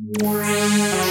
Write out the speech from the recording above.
Wow.